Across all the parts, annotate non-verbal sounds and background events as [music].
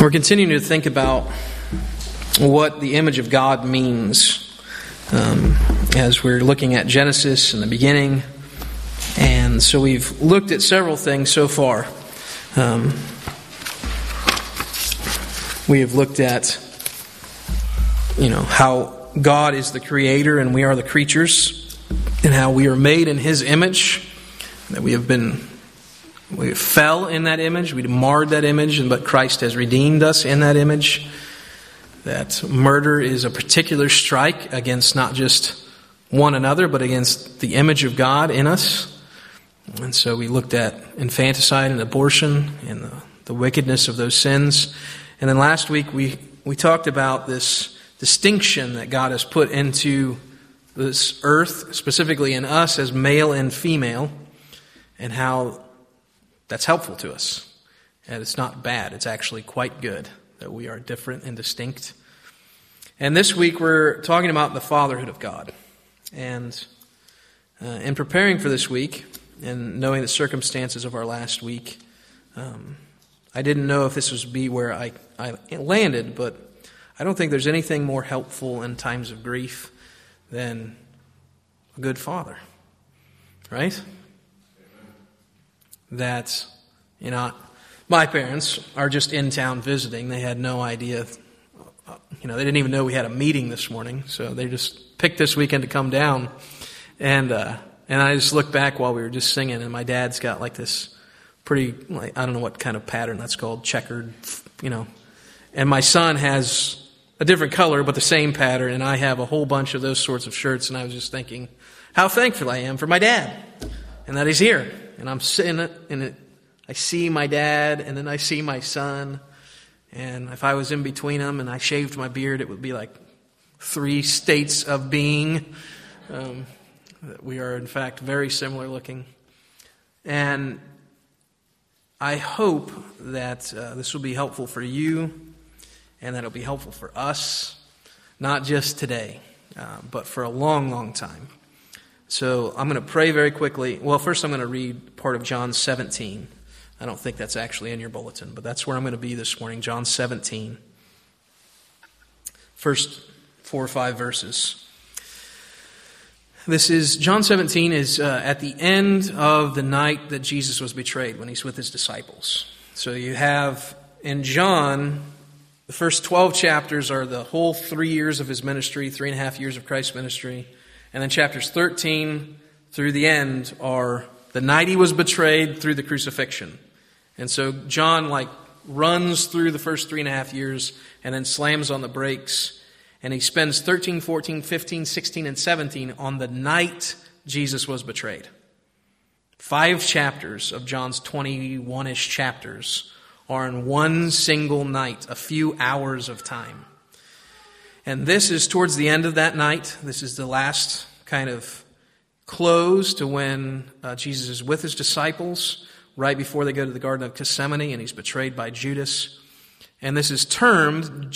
We're continuing to think about what the image of God means um, as we're looking at Genesis and the beginning. And so we've looked at several things so far. Um, we have looked at, you know, how God is the creator and we are the creatures, and how we are made in His image, that we have been we fell in that image, we marred that image, but Christ has redeemed us in that image. That murder is a particular strike against not just one another, but against the image of God in us. And so we looked at infanticide and abortion and the, the wickedness of those sins. And then last week we, we talked about this distinction that God has put into this earth, specifically in us as male and female, and how that's helpful to us. And it's not bad, it's actually quite good that we are different and distinct. And this week we're talking about the fatherhood of God. And uh, in preparing for this week and knowing the circumstances of our last week, um, I didn't know if this would be where I, I landed, but I don't think there's anything more helpful in times of grief than a good father. Right? That, you know, my parents are just in town visiting. They had no idea, you know, they didn't even know we had a meeting this morning. So they just picked this weekend to come down. And, uh, and I just looked back while we were just singing, and my dad's got like this pretty, like, I don't know what kind of pattern that's called, checkered, you know. And my son has a different color, but the same pattern, and I have a whole bunch of those sorts of shirts, and I was just thinking how thankful I am for my dad and that he's here and I'm sitting in it. And I see my dad, and then I see my son. And if I was in between them and I shaved my beard, it would be like three states of being. Um, we are, in fact, very similar looking. And I hope that uh, this will be helpful for you and that it'll be helpful for us, not just today, uh, but for a long, long time. So I'm going to pray very quickly. Well, first I'm going to read part of John 17. I don't think that's actually in your bulletin, but that's where I'm going to be this morning, John 17. First four or five verses. This is, John 17 is uh, at the end of the night that Jesus was betrayed when he's with his disciples. So you have in John, the first 12 chapters are the whole three years of his ministry, three and a half years of Christ's ministry. And then chapters 13 through the end are the night he was betrayed through the crucifixion. And so John, like, runs through the first three and a half years and then slams on the brakes. And he spends 13, 14, 15, 16, and 17 on the night Jesus was betrayed. Five chapters of John's 21 ish chapters are in one single night, a few hours of time. And this is towards the end of that night. This is the last kind of close to when uh, Jesus is with his disciples right before they go to the Garden of Gethsemane and he's betrayed by Judas. And this is termed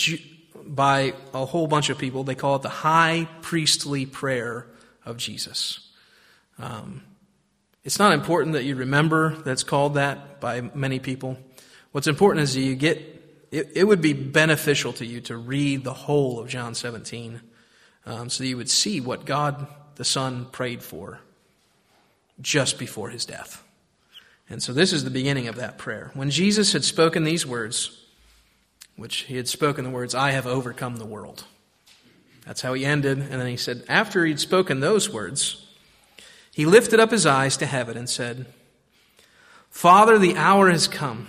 by a whole bunch of people. They call it the high priestly prayer of Jesus. Um, it's not important that you remember that's called that by many people. What's important is that you get it, it would be beneficial to you to read the whole of John 17 um, so you would see what God the Son prayed for just before his death. And so this is the beginning of that prayer. When Jesus had spoken these words, which he had spoken the words, I have overcome the world. That's how he ended. And then he said, after he'd spoken those words, he lifted up his eyes to heaven and said, Father, the hour has come.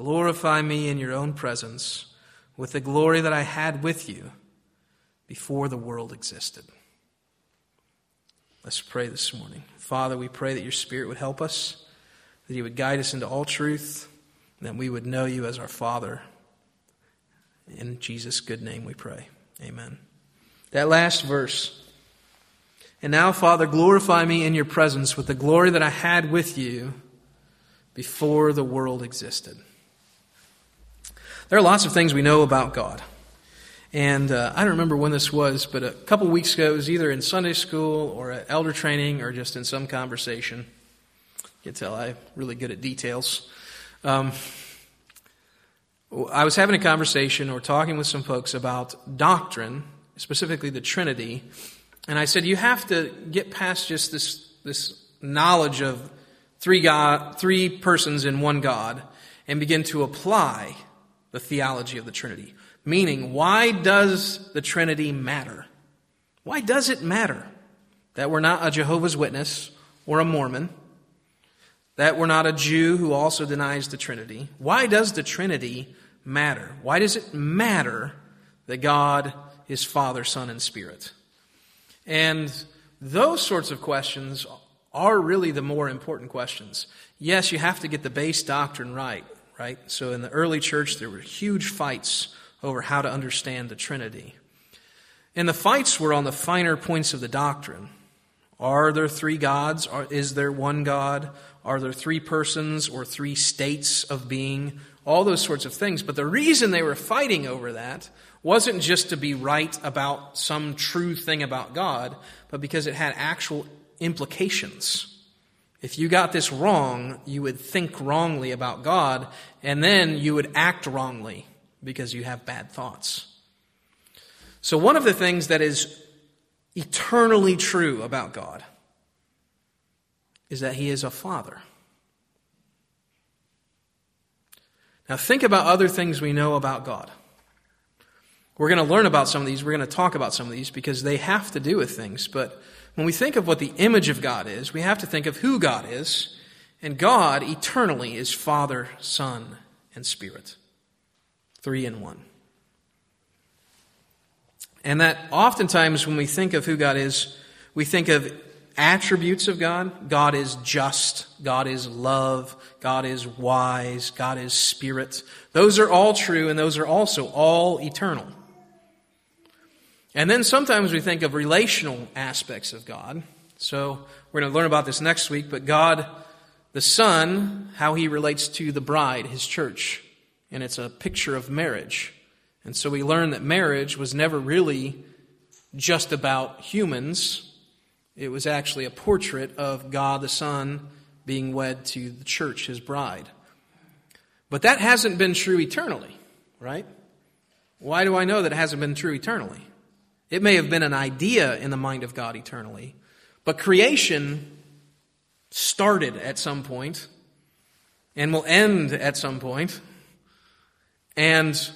Glorify me in your own presence with the glory that I had with you before the world existed. Let's pray this morning. Father, we pray that your Spirit would help us, that He would guide us into all truth, and that we would know you as our Father, In Jesus' good name we pray. Amen. That last verse. And now, Father, glorify me in your presence with the glory that I had with you before the world existed. There are lots of things we know about God. And uh, I don't remember when this was, but a couple weeks ago, it was either in Sunday school or at elder training or just in some conversation. You can tell I'm really good at details. Um, I was having a conversation or talking with some folks about doctrine, specifically the Trinity, and I said you have to get past just this this knowledge of three God, three persons in one God, and begin to apply the theology of the Trinity. Meaning, why does the Trinity matter? Why does it matter that we're not a Jehovah's Witness or a Mormon? That we're not a Jew who also denies the Trinity? Why does the Trinity matter? Why does it matter that God is Father, Son, and Spirit? And those sorts of questions are really the more important questions. Yes, you have to get the base doctrine right, right? So in the early church, there were huge fights over how to understand the Trinity. And the fights were on the finer points of the doctrine. Are there three gods? Is there one God? Are there three persons or three states of being? all those sorts of things. But the reason they were fighting over that wasn't just to be right about some true thing about God, but because it had actual implications. If you got this wrong, you would think wrongly about God, and then you would act wrongly because you have bad thoughts. So, one of the things that is eternally true about God is that He is a Father. Now, think about other things we know about God. We're going to learn about some of these. We're going to talk about some of these because they have to do with things. But when we think of what the image of God is, we have to think of who God is. And God eternally is Father, Son, and Spirit. Three in one. And that oftentimes when we think of who God is, we think of attributes of God. God is just. God is love. God is wise. God is spirit. Those are all true and those are also all eternal. And then sometimes we think of relational aspects of God. So we're going to learn about this next week, but God, the Son, how he relates to the bride, his church. And it's a picture of marriage. And so we learn that marriage was never really just about humans, it was actually a portrait of God the Son being wed to the church, his bride. But that hasn't been true eternally, right? Why do I know that it hasn't been true eternally? It may have been an idea in the mind of God eternally, but creation started at some point and will end at some point. And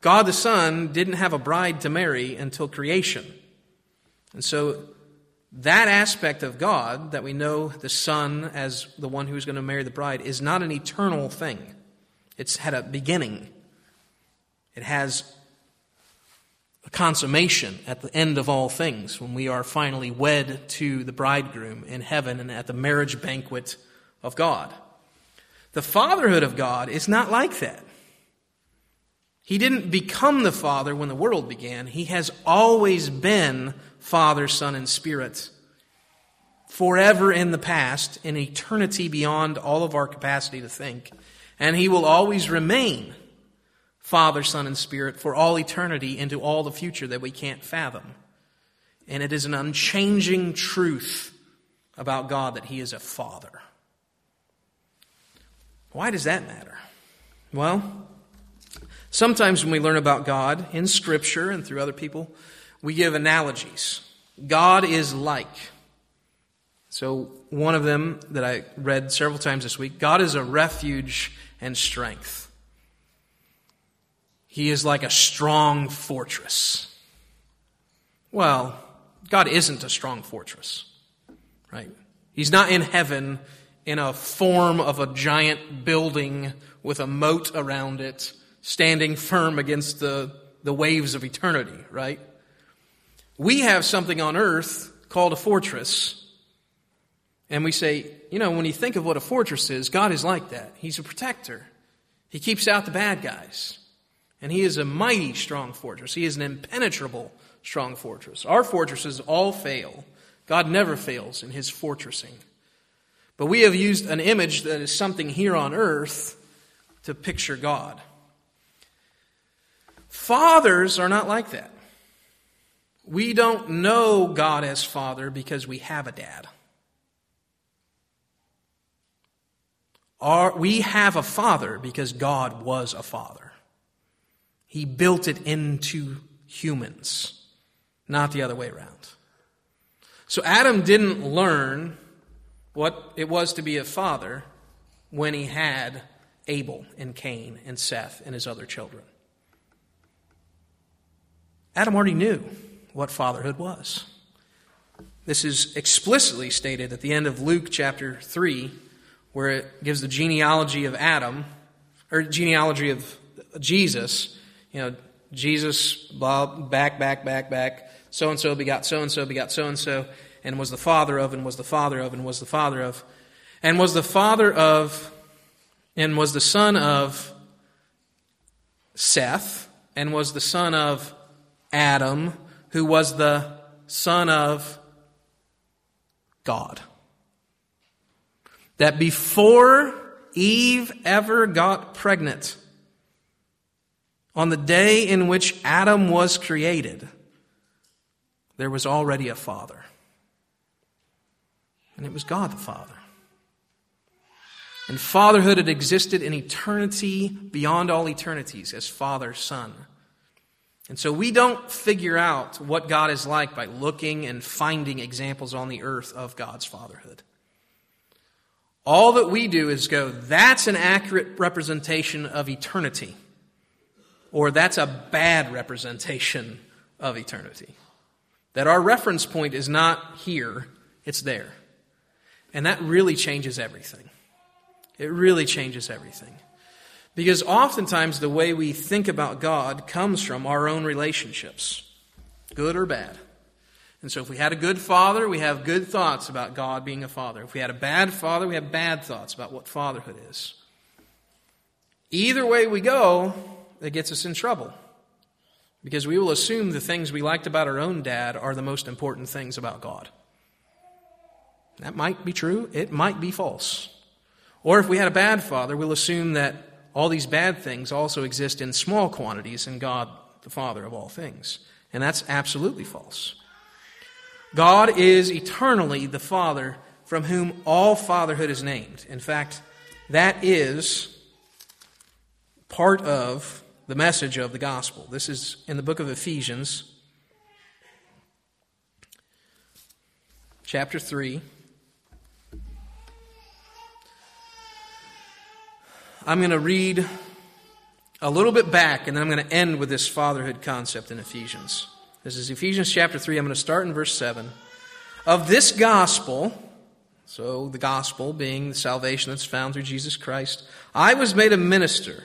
God the Son didn't have a bride to marry until creation. And so that aspect of God, that we know the Son as the one who's going to marry the bride, is not an eternal thing. It's had a beginning. It has consummation at the end of all things when we are finally wed to the bridegroom in heaven and at the marriage banquet of God. The fatherhood of God is not like that. He didn't become the Father when the world began. He has always been Father, Son, and Spirit forever in the past, in eternity beyond all of our capacity to think. And He will always remain Father, Son, and Spirit for all eternity into all the future that we can't fathom. And it is an unchanging truth about God that He is a Father. Why does that matter? Well, Sometimes when we learn about God in Scripture and through other people, we give analogies. God is like. So, one of them that I read several times this week God is a refuge and strength. He is like a strong fortress. Well, God isn't a strong fortress, right? He's not in heaven in a form of a giant building with a moat around it standing firm against the, the waves of eternity, right? We have something on earth called a fortress. And we say, you know, when you think of what a fortress is, God is like that. He's a protector. He keeps out the bad guys. And he is a mighty strong fortress. He is an impenetrable strong fortress. Our fortresses all fail. God never fails in his fortressing. But we have used an image that is something here on earth to picture God. Fathers are not like that. We don't know God as Father because we have a dad. Our, we have a father because God was a father. He built it into humans, not the other way around. So Adam didn't learn what it was to be a father when he had Abel and Cain and Seth and his other children. Adam already knew what fatherhood was. This is explicitly stated at the end of Luke chapter 3, where it gives the genealogy of Adam, or genealogy of Jesus. You know, Jesus, blah, back, back, back, back. So and so begot so and so begot so and so, and was the father of, and was the father of, and was the father of, and was the father of, and was the son of Seth, and was the son of Adam, who was the son of God. That before Eve ever got pregnant, on the day in which Adam was created, there was already a father. And it was God the Father. And fatherhood had existed in eternity beyond all eternities as Father, Son. And so we don't figure out what God is like by looking and finding examples on the earth of God's fatherhood. All that we do is go, that's an accurate representation of eternity, or that's a bad representation of eternity. That our reference point is not here, it's there. And that really changes everything. It really changes everything. Because oftentimes the way we think about God comes from our own relationships, good or bad. And so if we had a good father, we have good thoughts about God being a father. If we had a bad father, we have bad thoughts about what fatherhood is. Either way we go, it gets us in trouble. Because we will assume the things we liked about our own dad are the most important things about God. That might be true, it might be false. Or if we had a bad father, we'll assume that all these bad things also exist in small quantities in God, the Father of all things. And that's absolutely false. God is eternally the Father from whom all fatherhood is named. In fact, that is part of the message of the gospel. This is in the book of Ephesians, chapter 3. I'm going to read a little bit back, and then I'm going to end with this fatherhood concept in Ephesians. This is Ephesians chapter 3. I'm going to start in verse 7. Of this gospel, so the gospel being the salvation that's found through Jesus Christ, I was made a minister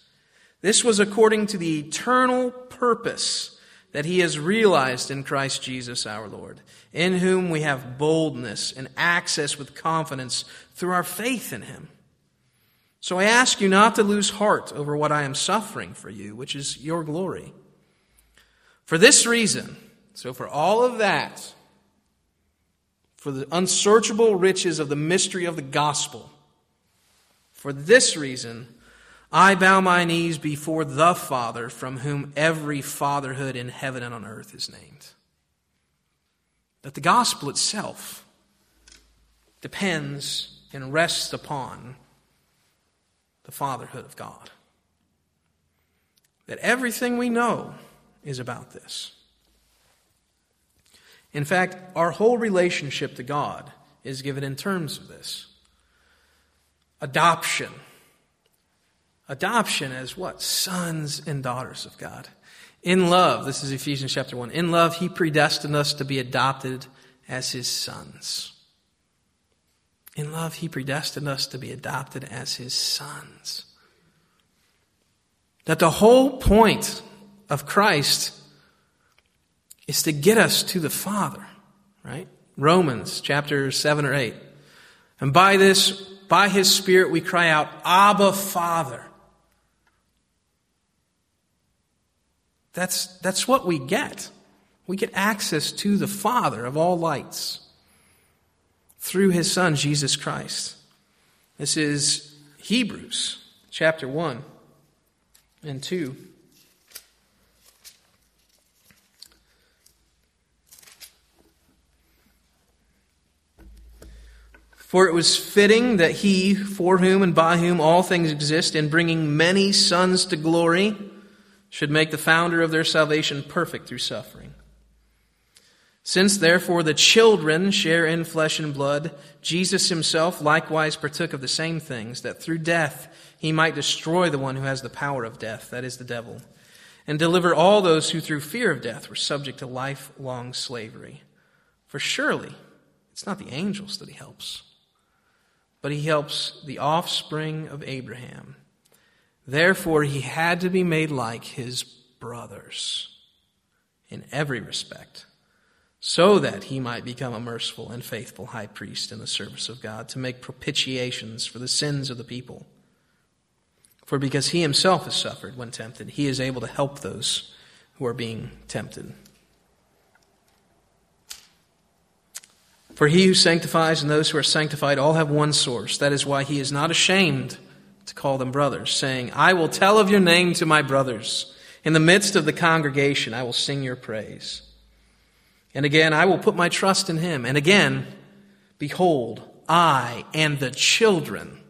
This was according to the eternal purpose that he has realized in Christ Jesus our Lord, in whom we have boldness and access with confidence through our faith in him. So I ask you not to lose heart over what I am suffering for you, which is your glory. For this reason, so for all of that, for the unsearchable riches of the mystery of the gospel, for this reason, I bow my knees before the Father, from whom every fatherhood in heaven and on earth is named. That the gospel itself depends and rests upon the fatherhood of God. That everything we know is about this. In fact, our whole relationship to God is given in terms of this adoption, adoption as what? Sons and daughters of God. In love, this is Ephesians chapter 1. In love, he predestined us to be adopted as his sons. In love, he predestined us to be adopted as his sons. That the whole point of Christ is to get us to the Father, right? Romans chapter 7 or 8. And by this, by his Spirit, we cry out, Abba, Father. That's, that's what we get. We get access to the Father of all lights through his Son, Jesus Christ. This is Hebrews chapter 1 and 2. For it was fitting that he, for whom and by whom all things exist, in bringing many sons to glory, should make the founder of their salvation perfect through suffering. Since therefore the children share in flesh and blood, Jesus himself likewise partook of the same things, that through death he might destroy the one who has the power of death, that is the devil, and deliver all those who through fear of death were subject to lifelong slavery. For surely it's not the angels that he helps but he helps the offspring of Abraham. Therefore, he had to be made like his brothers in every respect, so that he might become a merciful and faithful high priest in the service of God to make propitiations for the sins of the people. For because he himself has suffered when tempted, he is able to help those who are being tempted. For he who sanctifies and those who are sanctified all have one source. That is why he is not ashamed to call them brothers, saying, I will tell of your name to my brothers. In the midst of the congregation, I will sing your praise. And again, I will put my trust in him. And again, behold, I and the children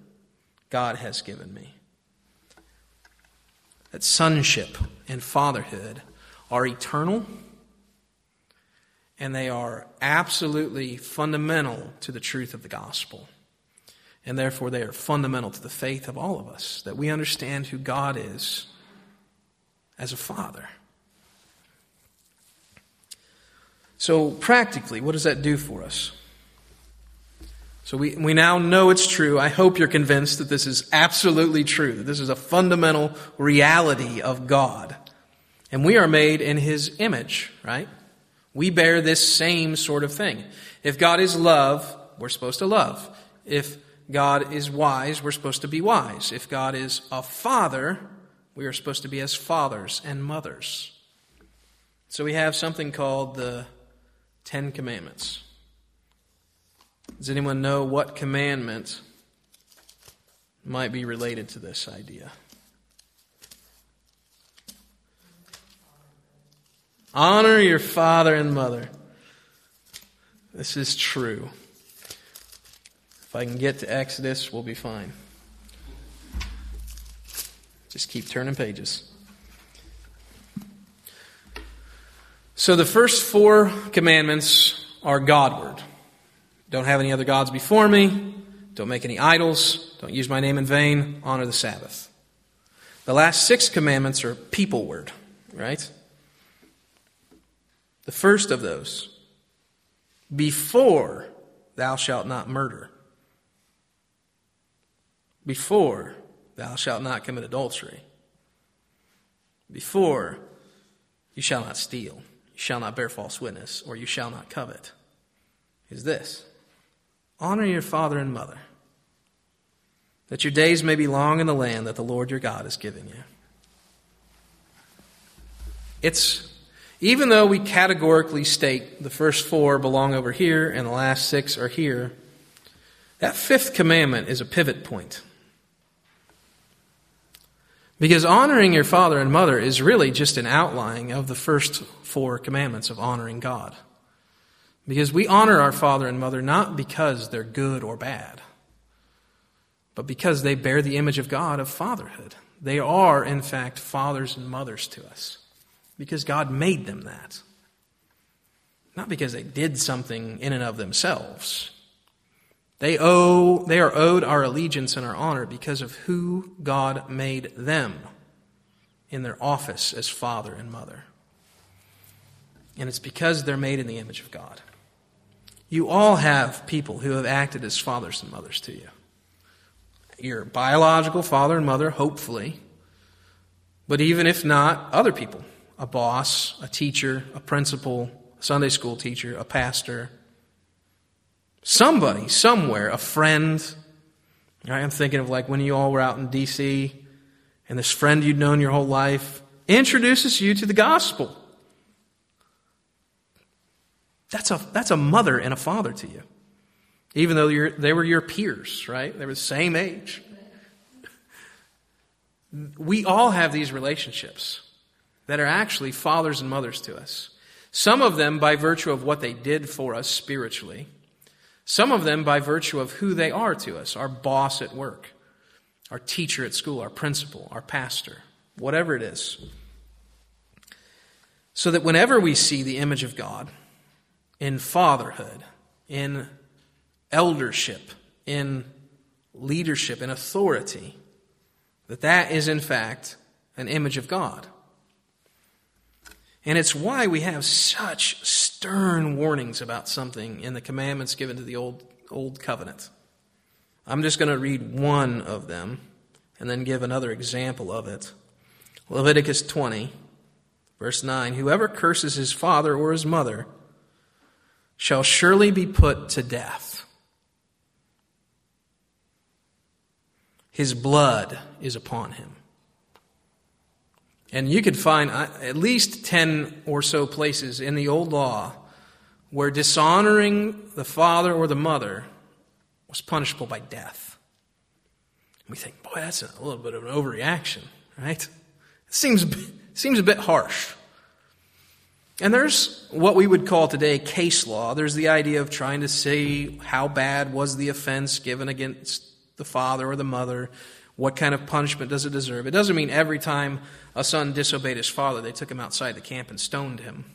God has given me. That sonship and fatherhood are eternal and they are absolutely fundamental to the truth of the gospel. And therefore, they are fundamental to the faith of all of us, that we understand who God is as a father. So, practically, what does that do for us? So, we, we now know it's true. I hope you're convinced that this is absolutely true, that this is a fundamental reality of God. And we are made in His image, right? We bear this same sort of thing. If God is love, we're supposed to love. If God is wise, we're supposed to be wise. If God is a father, we are supposed to be as fathers and mothers. So we have something called the Ten Commandments. Does anyone know what commandment might be related to this idea? Honor your father and mother. This is true. If I can get to Exodus, we'll be fine. Just keep turning pages. So the first four commandments are Godward. Don't have any other gods before me. Don't make any idols. Don't use my name in vain. Honor the Sabbath. The last six commandments are peopleward, right? The first of those, before thou shalt not murder, before thou shalt not commit adultery, before you shall not steal, you shall not bear false witness, or you shall not covet, is this honor your father and mother, that your days may be long in the land that the Lord your God is giving you. It's even though we categorically state the first four belong over here and the last six are here, that fifth commandment is a pivot point. Because honoring your father and mother is really just an outline of the first four commandments of honoring God. Because we honor our father and mother not because they're good or bad, but because they bear the image of God of fatherhood. They are, in fact, fathers and mothers to us because God made them that. Not because they did something in and of themselves. They owe, they are owed our allegiance and our honor because of who God made them in their office as father and mother. And it's because they're made in the image of God. You all have people who have acted as fathers and mothers to you. Your biological father and mother, hopefully. But even if not, other people. A boss, a teacher, a principal, a Sunday school teacher, a pastor, Somebody, somewhere, a friend. I'm thinking of like when you all were out in D.C. and this friend you'd known your whole life introduces you to the gospel. That's a, that's a mother and a father to you. Even though they were your peers, right? They were the same age. We all have these relationships that are actually fathers and mothers to us. Some of them by virtue of what they did for us spiritually some of them by virtue of who they are to us our boss at work, our teacher at school, our principal, our pastor, whatever it is. So that whenever we see the image of God in fatherhood, in eldership, in leadership, in authority, that that is in fact an image of God. And it's why we have such stern warnings about something in the commandments given to the old, old covenant. I'm just going to read one of them and then give another example of it. Leviticus 20, verse 9 Whoever curses his father or his mother shall surely be put to death. His blood is upon him. And you could find uh, at least 10 or so places in the old law where dishonoring the father or the mother was punishable by death. We think, boy, that's a little bit of an overreaction, right? It seems, seems a bit harsh. And there's what we would call today case law. There's the idea of trying to see how bad was the offense given against the father or the mother. What kind of punishment does it deserve? It doesn't mean every time a son disobeyed his father, they took him outside the camp and stoned him.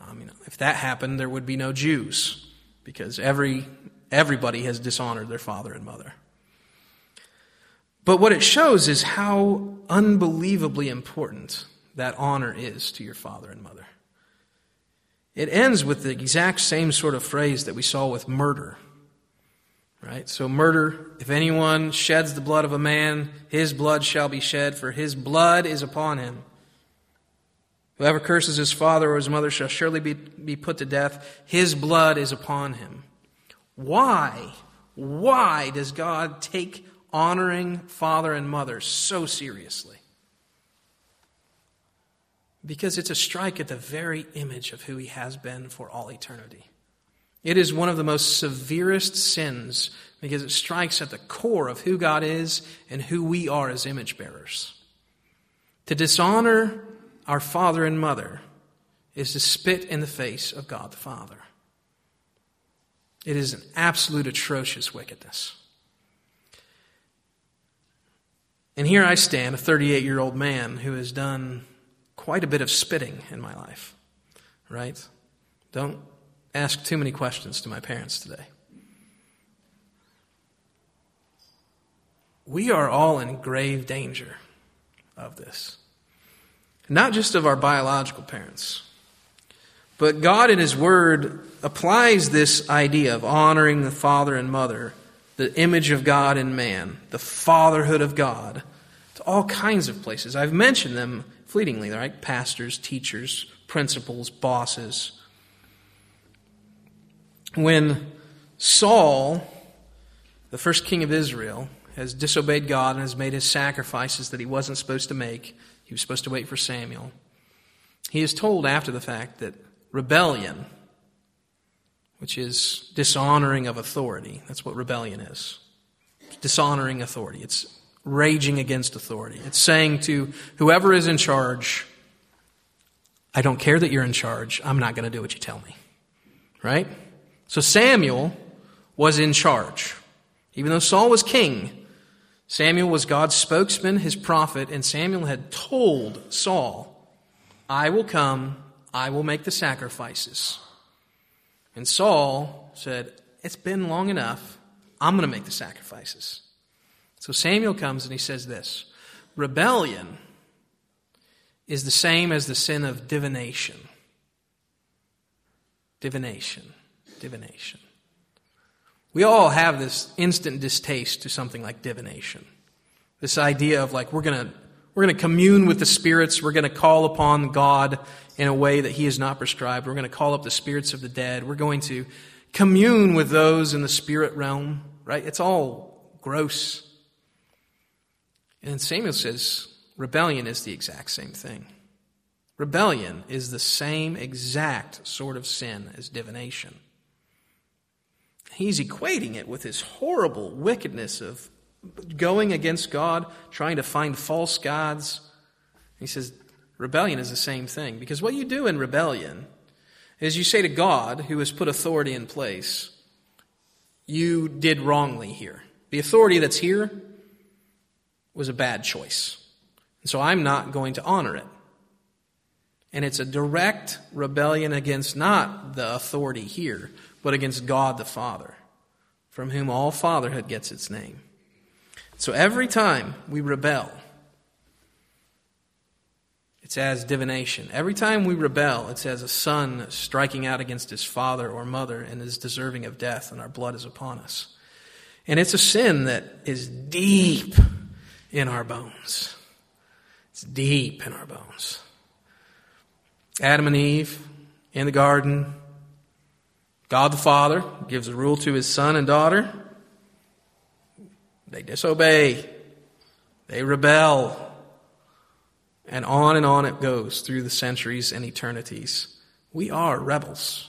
Um, you know, if that happened, there would be no Jews because every, everybody has dishonored their father and mother. But what it shows is how unbelievably important that honor is to your father and mother. It ends with the exact same sort of phrase that we saw with murder. Right? So, murder, if anyone sheds the blood of a man, his blood shall be shed, for his blood is upon him. Whoever curses his father or his mother shall surely be, be put to death. His blood is upon him. Why? Why does God take honoring father and mother so seriously? Because it's a strike at the very image of who he has been for all eternity. It is one of the most severest sins because it strikes at the core of who God is and who we are as image bearers. To dishonor our father and mother is to spit in the face of God the Father. It is an absolute atrocious wickedness. And here I stand, a 38 year old man who has done quite a bit of spitting in my life, right? Don't ask too many questions to my parents today. We are all in grave danger of this. Not just of our biological parents, but God in His Word applies this idea of honoring the father and mother, the image of God in man, the fatherhood of God, to all kinds of places. I've mentioned them fleetingly, right? Pastors, teachers, principals, bosses when Saul, the first king of Israel, has disobeyed God and has made his sacrifices that he wasn't supposed to make, he was supposed to wait for Samuel. He is told after the fact that rebellion, which is dishonoring of authority, that's what rebellion is. dishonoring authority. It's raging against authority. It's saying to whoever is in charge, I don't care that you're in charge. I'm not going to do what you tell me. Right? So Samuel was in charge. Even though Saul was king, Samuel was God's spokesman, his prophet, and Samuel had told Saul, I will come, I will make the sacrifices. And Saul said, It's been long enough. I'm going to make the sacrifices. So Samuel comes and he says this Rebellion is the same as the sin of divination. Divination. Divination. We all have this instant distaste to something like divination. This idea of like, we're going to we're going to commune with the spirits. We're going to call upon God in a way that He has not prescribed. We're going to call up the spirits of the dead. We're going to commune with those in the spirit realm, right? It's all gross. And Samuel says rebellion is the exact same thing. Rebellion is the same exact sort of sin as divination. He's equating it with this horrible wickedness of going against God, trying to find false gods. He says rebellion is the same thing. Because what you do in rebellion is you say to God, who has put authority in place, you did wrongly here. The authority that's here was a bad choice. And so I'm not going to honor it. And it's a direct rebellion against not the authority here, but against God the Father, from whom all fatherhood gets its name. So every time we rebel, it's as divination. Every time we rebel, it's as a son striking out against his father or mother and is deserving of death, and our blood is upon us. And it's a sin that is deep in our bones. It's deep in our bones. Adam and Eve in the garden, God the Father gives a rule to his son and daughter. They disobey. They rebel. And on and on it goes through the centuries and eternities. We are rebels.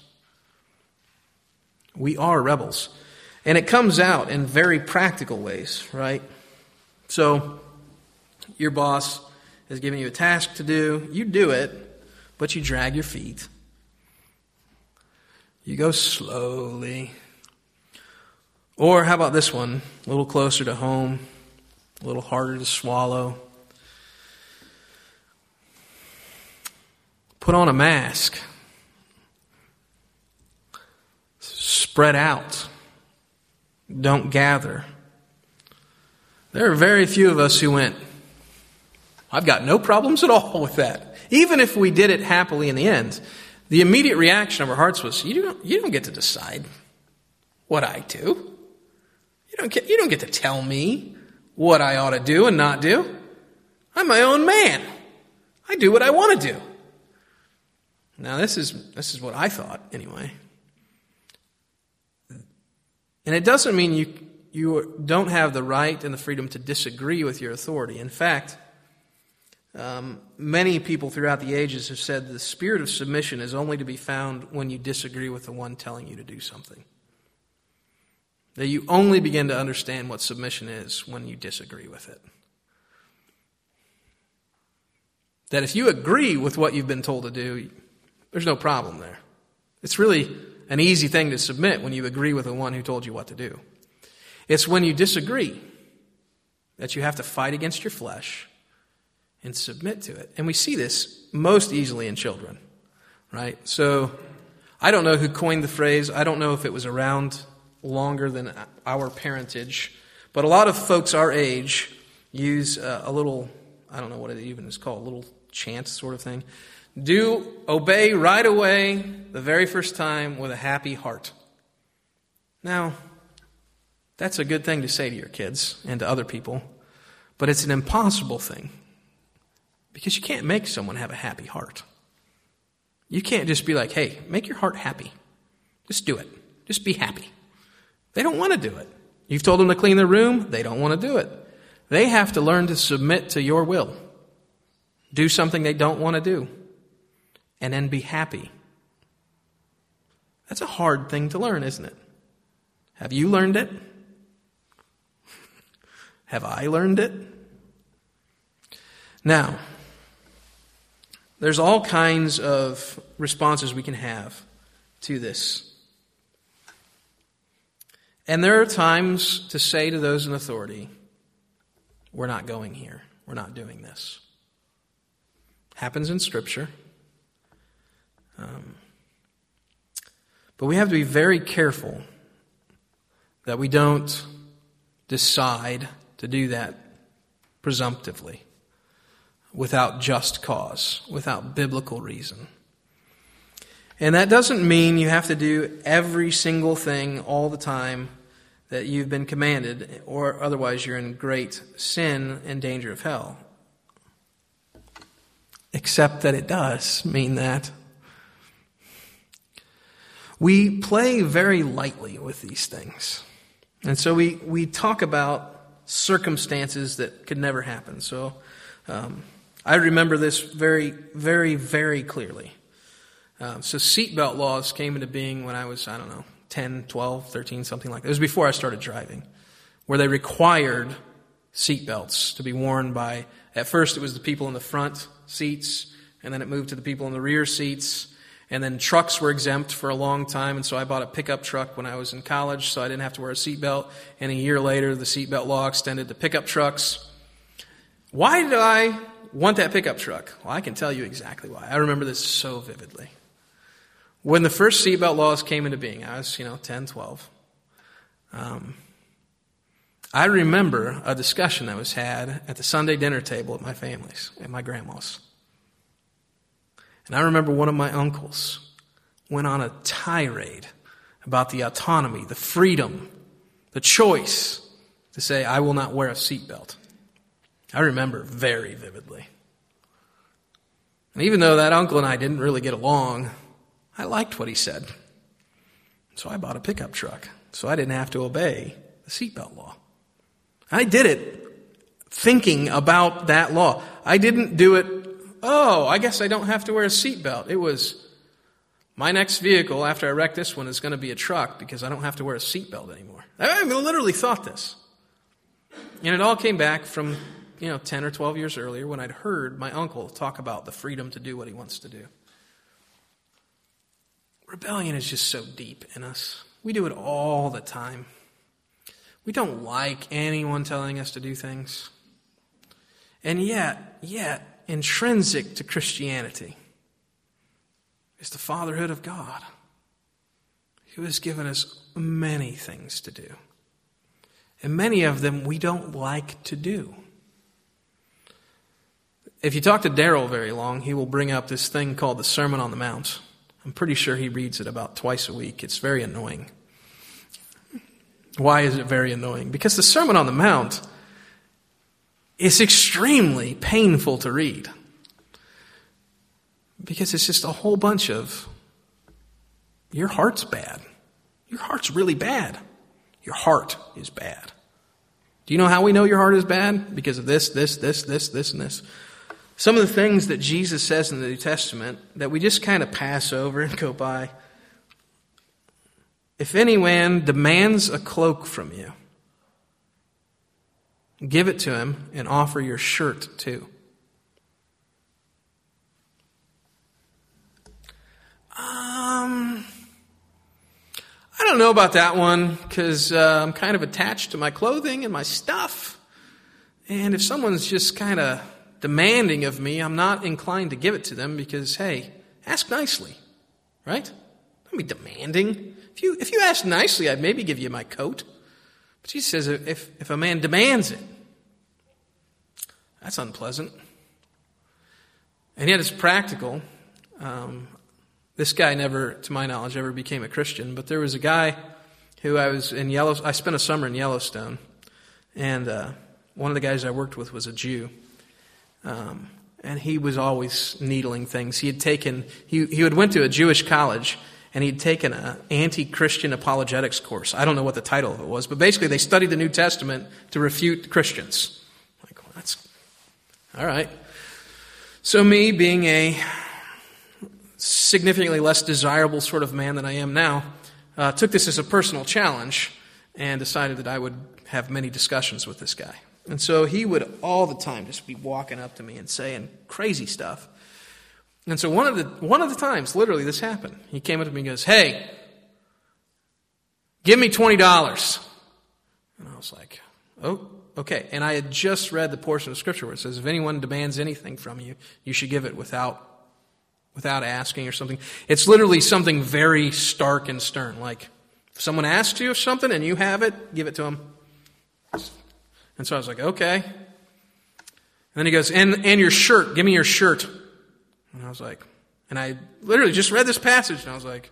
We are rebels. And it comes out in very practical ways, right? So, your boss has given you a task to do. You do it, but you drag your feet. You go slowly. Or how about this one? A little closer to home, a little harder to swallow. Put on a mask. Spread out. Don't gather. There are very few of us who went, I've got no problems at all with that. Even if we did it happily in the end, the immediate reaction of our hearts was, You don't, you don't get to decide what I do. You don't get, you don't get to tell me what I ought to do and not do. I'm my own man. I do what I want to do. Now this is, this is what I thought anyway. And it doesn't mean you, you don't have the right and the freedom to disagree with your authority. In fact, um, many people throughout the ages have said the spirit of submission is only to be found when you disagree with the one telling you to do something. That you only begin to understand what submission is when you disagree with it. That if you agree with what you've been told to do, there's no problem there. It's really an easy thing to submit when you agree with the one who told you what to do. It's when you disagree that you have to fight against your flesh and submit to it. And we see this most easily in children, right? So I don't know who coined the phrase. I don't know if it was around longer than our parentage. But a lot of folks our age use uh, a little, I don't know what it even is called, a little chant sort of thing. Do obey right away the very first time with a happy heart. Now, that's a good thing to say to your kids and to other people, but it's an impossible thing because you can't make someone have a happy heart. You can't just be like, hey, make your heart happy. Just do it. Just be happy. They don't want to do it. You've told them to clean their room, they don't want to do it. They have to learn to submit to your will. Do something they don't want to do. And then be happy. That's a hard thing to learn, isn't it? Have you learned it? [laughs] Have I learned it? Now, there's all kinds of responses we can have to this and there are times to say to those in authority, we're not going here. We're not doing this. Happens in Scripture. Um, but we have to be very careful that we don't decide to do that presumptively, without just cause, without biblical reason. And that doesn't mean you have to do every single thing all the time that you've been commanded, or otherwise you're in great sin and danger of hell. Except that it does mean that. We play very lightly with these things. And so we, we talk about circumstances that could never happen. So um, I remember this very, very, very clearly. Uh, so seatbelt laws came into being when I was, I don't know, 10, 12, 13, something like that. It was before I started driving, where they required seatbelts to be worn by, at first it was the people in the front seats, and then it moved to the people in the rear seats. And then trucks were exempt for a long time, and so I bought a pickup truck when I was in college, so I didn't have to wear a seatbelt. And a year later, the seatbelt law extended to pickup trucks. Why did I want that pickup truck? Well, I can tell you exactly why. I remember this so vividly. When the first seatbelt laws came into being, I was, you know, 10, 12. Um, I remember a discussion that was had at the Sunday dinner table at my family's, at my grandma's. And I remember one of my uncles went on a tirade about the autonomy, the freedom, the choice to say, I will not wear a seatbelt. I remember very vividly. And even though that uncle and I didn't really get along, I liked what he said. So I bought a pickup truck so I didn't have to obey the seatbelt law. I did it thinking about that law. I didn't do it, oh, I guess I don't have to wear a seatbelt. It was, my next vehicle after I wreck this one is going to be a truck because I don't have to wear a seatbelt anymore. I literally thought this. And it all came back from, you know, 10 or 12 years earlier when I'd heard my uncle talk about the freedom to do what he wants to do. Rebellion is just so deep in us. We do it all the time. We don't like anyone telling us to do things. And yet, yet, intrinsic to Christianity is the fatherhood of God, who has given us many things to do. And many of them we don't like to do. If you talk to Daryl very long, he will bring up this thing called the Sermon on the Mount. I'm pretty sure he reads it about twice a week. It's very annoying. Why is it very annoying? Because the Sermon on the Mount is extremely painful to read. Because it's just a whole bunch of your heart's bad. Your heart's really bad. Your heart is bad. Do you know how we know your heart is bad? Because of this, this, this, this, this, and this. Some of the things that Jesus says in the New Testament that we just kind of pass over and go by. If anyone demands a cloak from you, give it to him and offer your shirt too. Um, I don't know about that one because uh, I'm kind of attached to my clothing and my stuff. And if someone's just kind of demanding of me, I'm not inclined to give it to them because, hey, ask nicely, right? Don't be demanding. If you, if you ask nicely, I'd maybe give you my coat. But Jesus says if, if a man demands it, that's unpleasant. And yet it's practical. Um, this guy never, to my knowledge, ever became a Christian, but there was a guy who I was in Yellow, I spent a summer in Yellowstone, and uh, one of the guys I worked with was a Jew. Um, and he was always needling things. He had taken, he, he had went to a Jewish college and he'd taken an anti-Christian apologetics course. I don't know what the title of it was, but basically they studied the New Testament to refute Christians. Like, well, that's, all right. So me being a significantly less desirable sort of man than I am now, uh, took this as a personal challenge and decided that I would have many discussions with this guy. And so he would all the time just be walking up to me and saying crazy stuff. And so one of the one of the times, literally, this happened. He came up to me and goes, "Hey, give me twenty dollars." And I was like, "Oh, okay." And I had just read the portion of scripture where it says, "If anyone demands anything from you, you should give it without without asking or something." It's literally something very stark and stern, like If someone asks you something and you have it, give it to them. And so I was like, okay. And then he goes, and, and your shirt, give me your shirt. And I was like, and I literally just read this passage and I was like,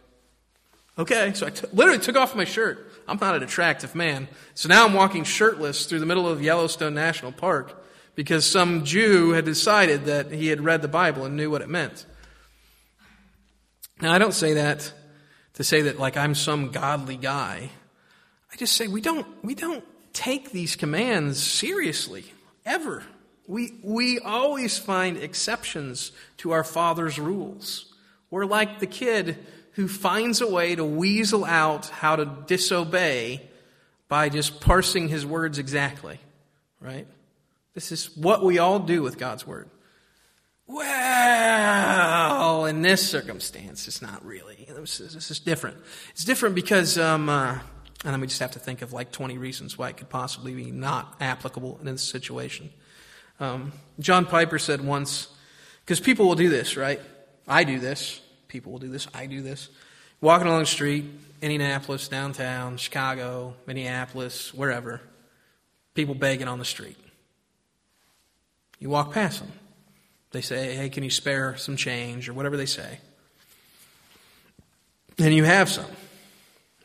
okay. So I t- literally took off my shirt. I'm not an attractive man. So now I'm walking shirtless through the middle of Yellowstone National Park because some Jew had decided that he had read the Bible and knew what it meant. Now, I don't say that to say that like I'm some godly guy. I just say we don't, we don't take these commands seriously, ever. We, we always find exceptions to our Father's rules. We're like the kid who finds a way to weasel out how to disobey by just parsing his words exactly, right? This is what we all do with God's Word. Well, in this circumstance, it's not really. This is, this is different. It's different because, um, uh, and then we just have to think of like 20 reasons why it could possibly be not applicable in this situation. Um, John Piper said once, because people will do this, right? I do this. People will do this. I do this. Walking along the street, Indianapolis, downtown, Chicago, Minneapolis, wherever, people begging on the street. You walk past them. They say, hey, can you spare some change or whatever they say. And you have some.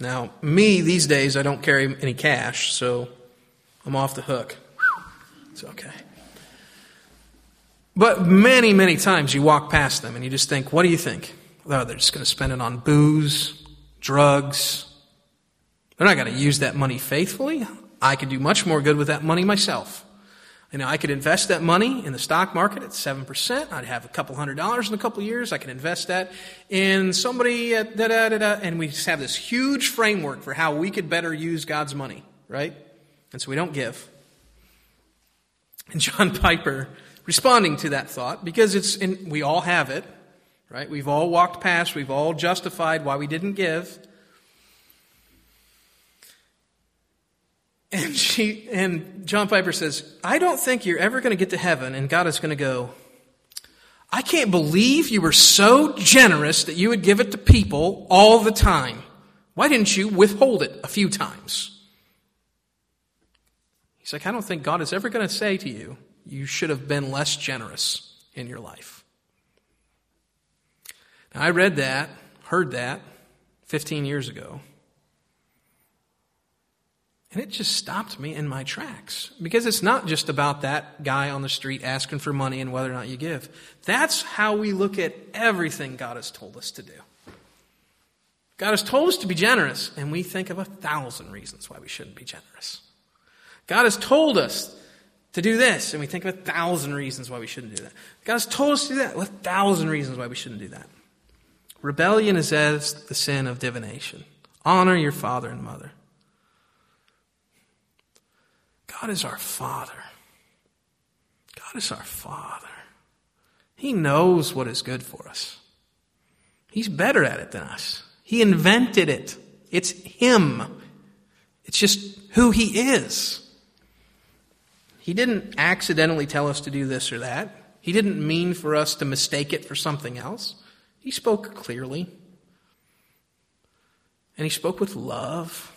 Now, me, these days, I don't carry any cash, so I'm off the hook. It's okay. But many, many times you walk past them and you just think, what do you think? Oh, they're just going to spend it on booze, drugs. They're not going to use that money faithfully. I could do much more good with that money myself. You know, I could invest that money in the stock market at 7%. I'd have a couple hundred dollars in a couple years. I could invest that in somebody, da, da, da, da, and we have this huge framework for how we could better use God's money, right? And so we don't give. And John [laughs] Piper, responding to that thought, because it's, in, we all have it, right? We've all walked past, we've all justified why we didn't give. And she and John Piper says, I don't think you're ever going to get to heaven and God is going to go, I can't believe you were so generous that you would give it to people all the time. Why didn't you withhold it a few times? He's like, I don't think God is ever going to say to you, you should have been less generous in your life. Now, I read that, heard that 15 years ago. And it just stopped me in my tracks. Because it's not just about that guy on the street asking for money and whether or not you give. That's how we look at everything God has told us to do. God has told us to be generous, and we think of a thousand reasons why we shouldn't be generous. God has told us to do this, and we think of a thousand reasons why we shouldn't do that. God has told us to do that, with a thousand reasons why we shouldn't do that. Rebellion is as the sin of divination. Honor your father and mother. God is our Father. God is our Father. He knows what is good for us. He's better at it than us. He invented it. It's Him. It's just who He is. He didn't accidentally tell us to do this or that. He didn't mean for us to mistake it for something else. He spoke clearly. And He spoke with love.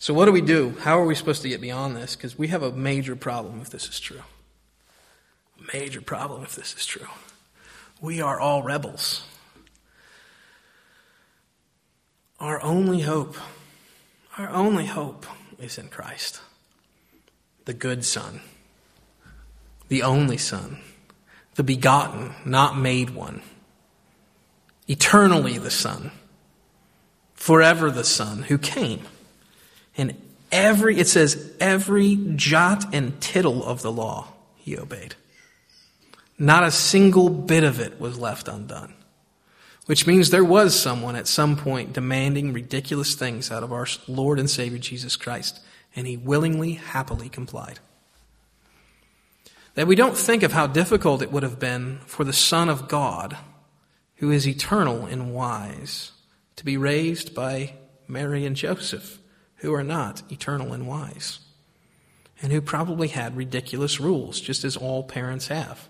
So, what do we do? How are we supposed to get beyond this? Because we have a major problem if this is true. Major problem if this is true. We are all rebels. Our only hope, our only hope is in Christ, the good Son, the only Son, the begotten, not made one, eternally the Son, forever the Son who came and every, it says, every jot and tittle of the law he obeyed. Not a single bit of it was left undone. Which means there was someone at some point demanding ridiculous things out of our Lord and Savior Jesus Christ, and he willingly, happily complied. That we don't think of how difficult it would have been for the Son of God, who is eternal and wise, to be raised by Mary and Joseph who are not eternal and wise, and who probably had ridiculous rules, just as all parents have,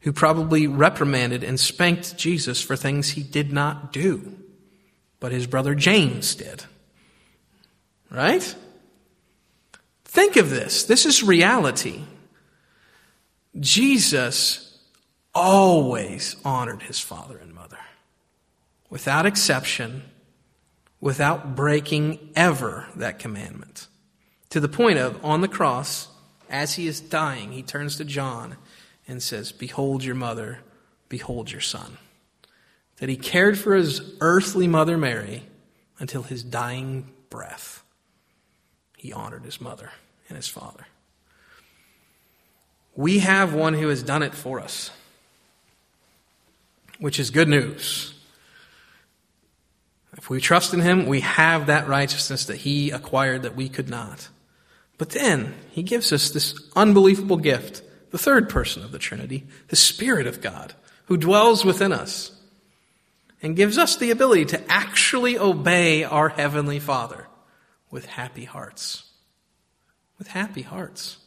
who probably reprimanded and spanked Jesus for things he did not do, but his brother James did. Right? Think of this. This is reality. Jesus always honored his father and mother, without exception, without breaking ever that commandment. To the point of, on the cross, as he is dying, he turns to John and says, Behold your mother, behold your son. That he cared for his earthly mother Mary until his dying breath. He honored his mother and his father. We have one who has done it for us, which is good news. If we trust in him, we have that righteousness that he acquired that we could not. But then he gives us this unbelievable gift, the third person of the Trinity, the Spirit of God, who dwells within us and gives us the ability to actually obey our Heavenly Father with happy hearts. With happy hearts.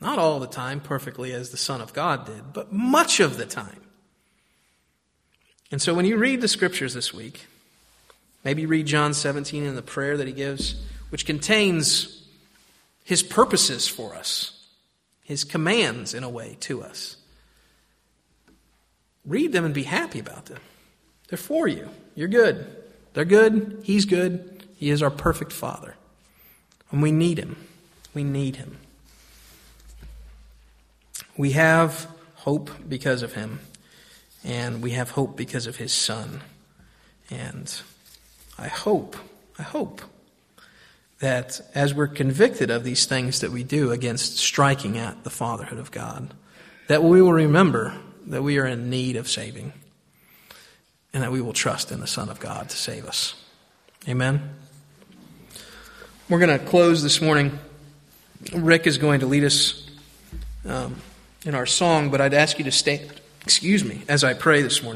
Not all the time perfectly as the Son of God did, but much of the time. And so when you read the scriptures this week, maybe read John 17 and the prayer that he gives, which contains his purposes for us, his commands in a way to us. Read them and be happy about them. They're for you. You're good. They're good. He's good. He is our perfect Father. And we need him. We need him. We have hope because of him, and we have hope because of his Son. And I hope, I hope that as we're convicted of these things that we do against striking at the fatherhood of God, that we will remember that we are in need of saving and that we will trust in the Son of God to save us. Amen. We're going to close this morning. Rick is going to lead us um, in our song, but I'd ask you to stand, excuse me, as I pray this morning.